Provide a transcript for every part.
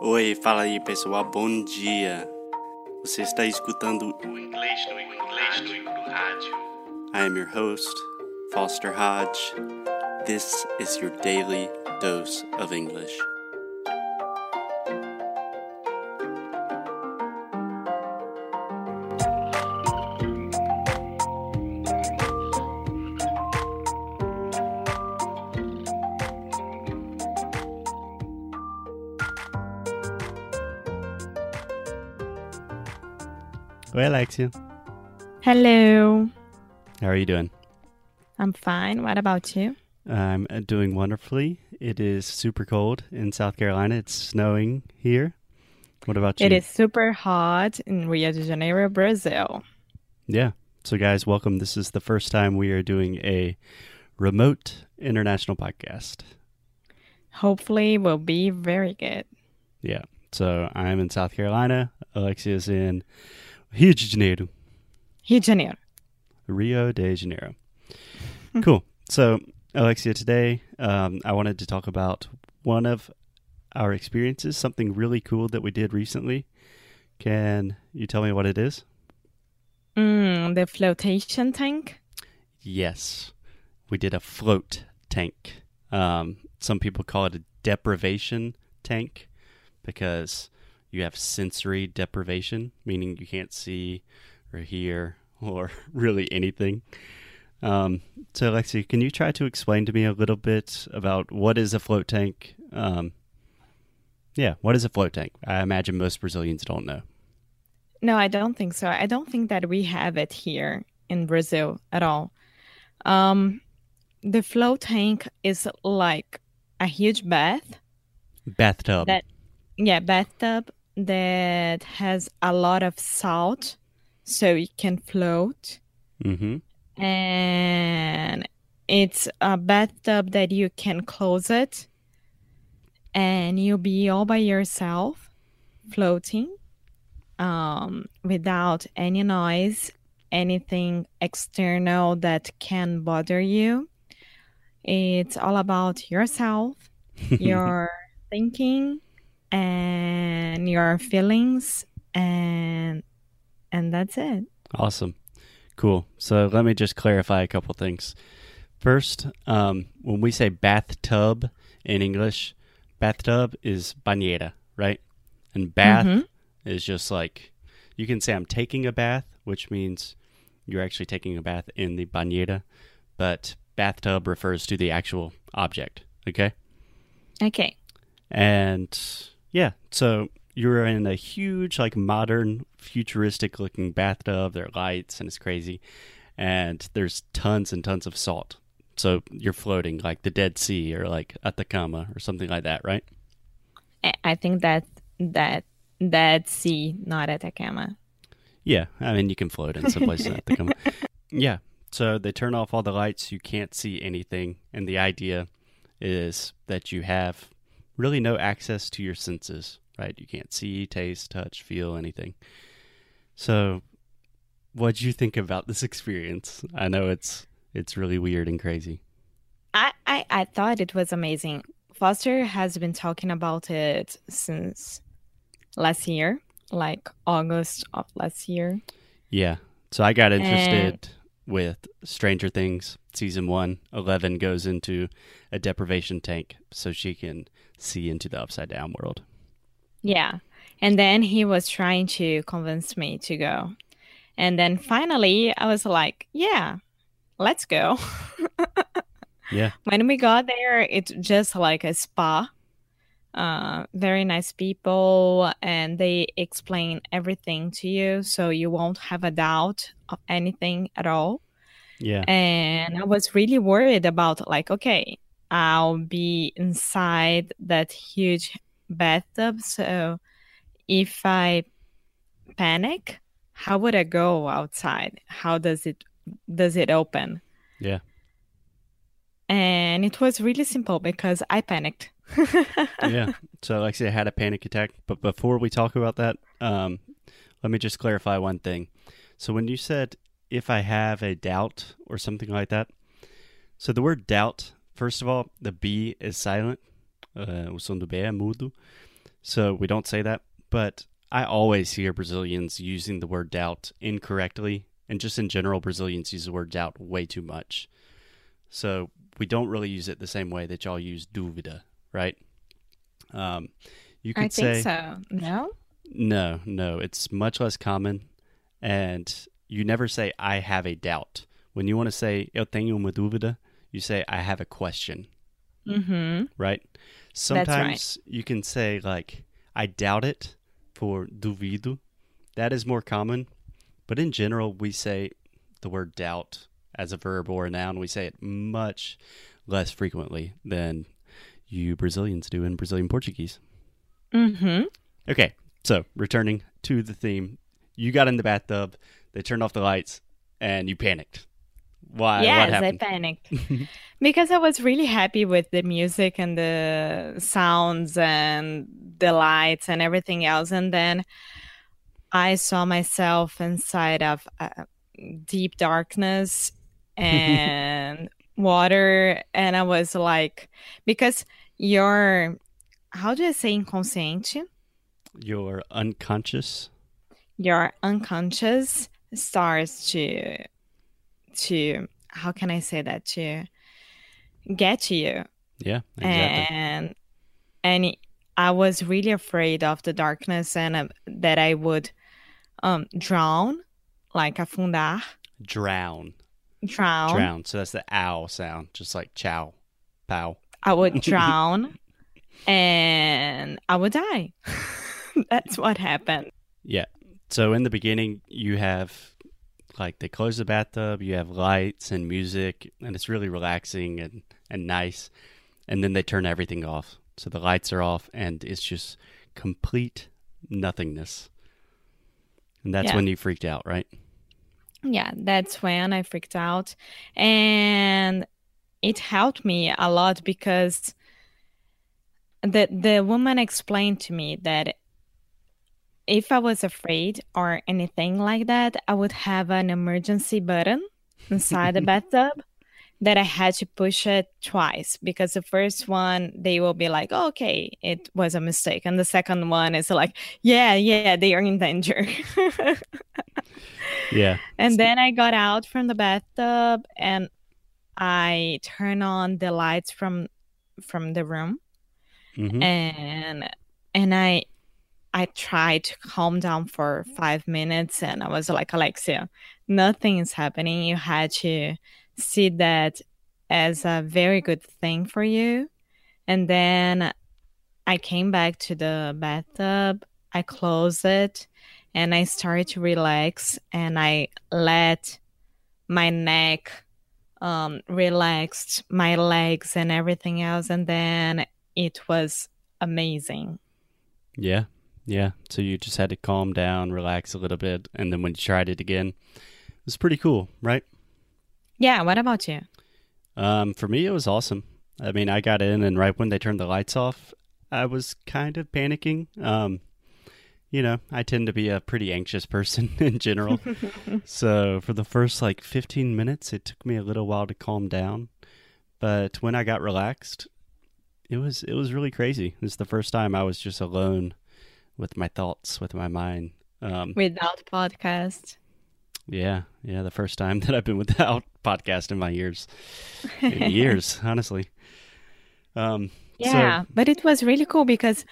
Oi, fala aí pessoal, bom dia. Você está escutando o inglês no inglês no, rádio. I am your host, Foster Hodge. This is your daily dose of English. Oi, Alexia. Hello. How are you doing? I'm fine. What about you? I'm uh, doing wonderfully. It is super cold in South Carolina. It's snowing here. What about you? It is super hot in Rio de Janeiro, Brazil. Yeah. So, guys, welcome. This is the first time we are doing a remote international podcast. Hopefully, will be very good. Yeah. So, I'm in South Carolina. Alexia's in Rio de Janeiro. Rio de Janeiro. Rio de Janeiro. cool. So, Alexia, today um, I wanted to talk about one of our experiences, something really cool that we did recently. Can you tell me what it is? Mm, the flotation tank. Yes, we did a float tank. Um, some people call it a deprivation tank because you have sensory deprivation, meaning you can't see or hear or really anything. Um, so, Alexia, can you try to explain to me a little bit about what is a float tank? Um, yeah, what is a float tank? I imagine most Brazilians don't know. No, I don't think so. I don't think that we have it here in Brazil at all. Um, the float tank is like a huge bath Bathtub. that, yeah, bathtub that has a lot of salt, so it can float. mm-hmm. and it's a bathtub that you can close it and you'll be all by yourself floating um, without any noise anything external that can bother you it's all about yourself your thinking and your feelings and and that's it Awesome. Cool. So let me just clarify a couple things. First, um, when we say bathtub in English, bathtub is bañera, right? And bath Mhm. is just like you can say I'm taking a bath, which means you're actually taking a bath in the bañera, but bathtub refers to the actual object, okay? okay And yeah, so you're in a huge, like modern, futuristic looking bathtub. There are lights and it's crazy. And there's tons and tons of salt. So you're floating like the Dead Sea or like Atacama or something like that, right? I- think that that that sea, not Atacama. Yeah. I mean, you can float in some places in Atacama. Yeah. So they turn off all the lights. You can't see anything. And the idea is that you have really no access to your senses, right? You can't see, taste, touch, feel anything. So, what'd you think about this experience? I know it's it's really weird and crazy. I, I I thought it was amazing. Foster has been talking about it since last year, like August of last year. Yeah. So I got interested with Stranger Things season one. Eleven goes into a deprivation tank so she can see into the upside down world. Yeah. And then he was trying to convince me to go. And then finally I was like, yeah, let's go. Yeah. when we got there, it's just like a spa. Uh, very nice people, and they explain everything to you, so you won't have a doubt of anything at all. Yeah. And I was really worried about, like, okay, I'll be inside that huge bathtub, so if I panic, how would I go outside? How does it does it open? Yeah. And it was really simple because I panicked. yeah. So, like I said, I had a panic attack. But before we talk about that, um, let me just clarify one thing. So, when you said if I have a doubt or something like that, so the word doubt, first of all, the B is silent. Uh. So we don't say that. But I always hear Brazilians using the word doubt incorrectly. And just in general, Brazilians use the word doubt way too much. So we don't really use it the same way that y'all use dúvida, right? Um, you could I think say so. No? no, no. It's much less common, and you never say "I have a doubt." When you want to say "Eu tenho uma dúvida," you say "I have a question." Mm-hmm. right? right. Sometimes you can say like I doubt it for duvido. That is more common, but in general we say the word doubt as a verb or a noun. We say it much less frequently than you Brazilians do in Brazilian Portuguese. Mm-hmm. Okay, so returning to the theme, you got in the bathtub, they turned off the lights, and you panicked. Why? yes, I panicked because I was really happy with the music and the sounds and the lights and everything else, and then I saw myself inside of uh, deep darkness and water, and I was like, because your how do I say inconsciente? You're unconscious. Your unconscious starts to to how can I say that to get to you Yeah, exactly. and and I was really afraid of the darkness and uh, that I would um drown like afundar Drown. Drown Drown. So that's the ow sound, just like chow, pow. I would drown and I would die that's what happened Yeah. So in the beginning, you have like they close the bathtub, you have lights and music, and it's really relaxing and, and nice. And then they turn everything off. So the lights are off, and it's just complete nothingness. And that's Yeah. when you freaked out, right? Yeah that's when I freaked out and it helped me a lot because the the woman explained to me that if I was afraid or anything like that, I would have an emergency button inside the bathtub that I had to push it twice because the first one they will be like, oh, "Okay, it was a mistake," and the second one is like, "Yeah, yeah, they are in danger." Yeah. And then I got out from the bathtub and I turned on the lights from from the room hmm and and I I tried to calm down for five minutes and I was like Alexia, nothing is happening. You had to see that as a very good thing for you. And then I came back to the bathtub, I closed it, and I started to relax and I let my neck um relaxed, my legs and everything else and then it was amazing. Yeah. Yeah. So you just had to calm down, relax a little bit, and then when you tried it again, it was pretty cool, right? Yeah, what about you? Um, for me, it was awesome. I mean, I got in, and right when they turned the lights off, I was kind of panicking. Um, you know, I tend to be a pretty anxious person in general. so for the first like 15 minutes, it took me a little while to calm down. But when I got relaxed, it was it was really crazy. It was the first time I was just alone with my thoughts, with my mind. Um, Without podcast. yeah, yeah, the first time that I've been without podcast in my years, in years, honestly. Um, so- Yeah, but it was really cool because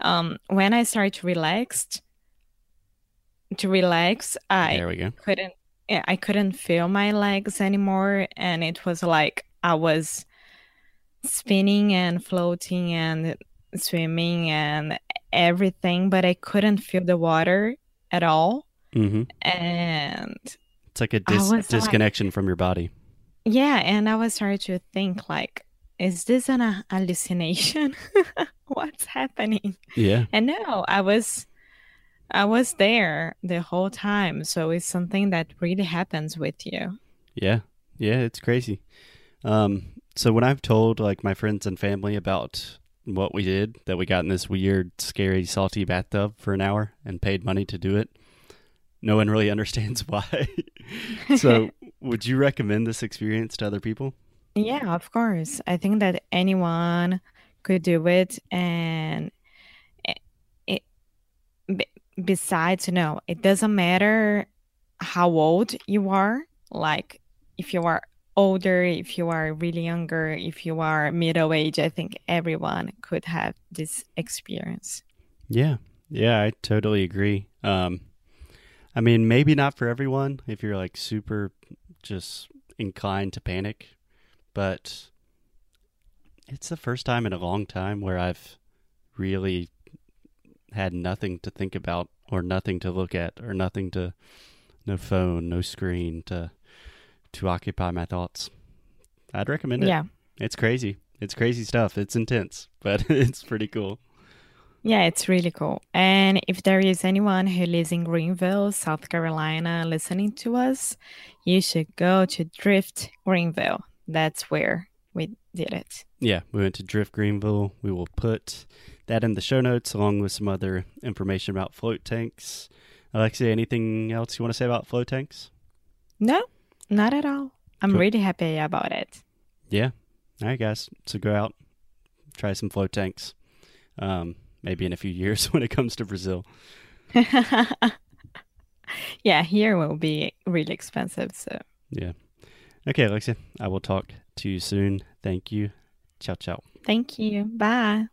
um when I started to relax to relax, I there we go. couldn't yeah, I couldn't feel my legs anymore and it was like I was spinning and floating and swimming and everything but I couldn't feel the water at all Mm-hmm. and It's like a dis- was like- disconnection from your body. yeah and I was starting to think like is this an uh, hallucination what's happening Yeah, And no, I was I was there the whole time. So it's something that really happens with you. yeah, yeah. It's crazy. Um, so when I've told like my friends and family about what we did, that we got in this weird, scary, salty bathtub for an hour and paid money to do it, no one really understands why. so, would you recommend this experience to other people? Yeah, of course. I think that anyone could do it and besides, no, it doesn't matter how old you are. Like if you are older, if you are really younger, if you are middle age, I think everyone could have this experience. Yeah. Yeah, I totally agree. Um, I mean, maybe not for everyone if you're like super just inclined to panic, but it's the first time in a long time where I've really had nothing to think about or nothing to look at or nothing to no phone, no screen to to occupy my thoughts. I'd recommend it. Yeah. It's crazy. It's crazy stuff. It's intense, but it's pretty cool. Yeah, it's really cool. And if there is anyone who lives in Greenville, South Carolina, listening to us, you should go to Drift Greenville. That's where we did it. Yeah, we went to Drift Greenville. We will put that in the show notes along with some other information about float tanks. Alexia, anything else you want to say about float tanks? No, not at all. I'm Cool. really happy about it. Yeah. All right, guys. So go out, try some float tanks. Um, maybe in a few years when it comes to Brazil. yeah, here will be really expensive. So Yeah. Okay, Alexia. I will talk to you soon. Thank you. Ciao, ciao. thank you. Bye.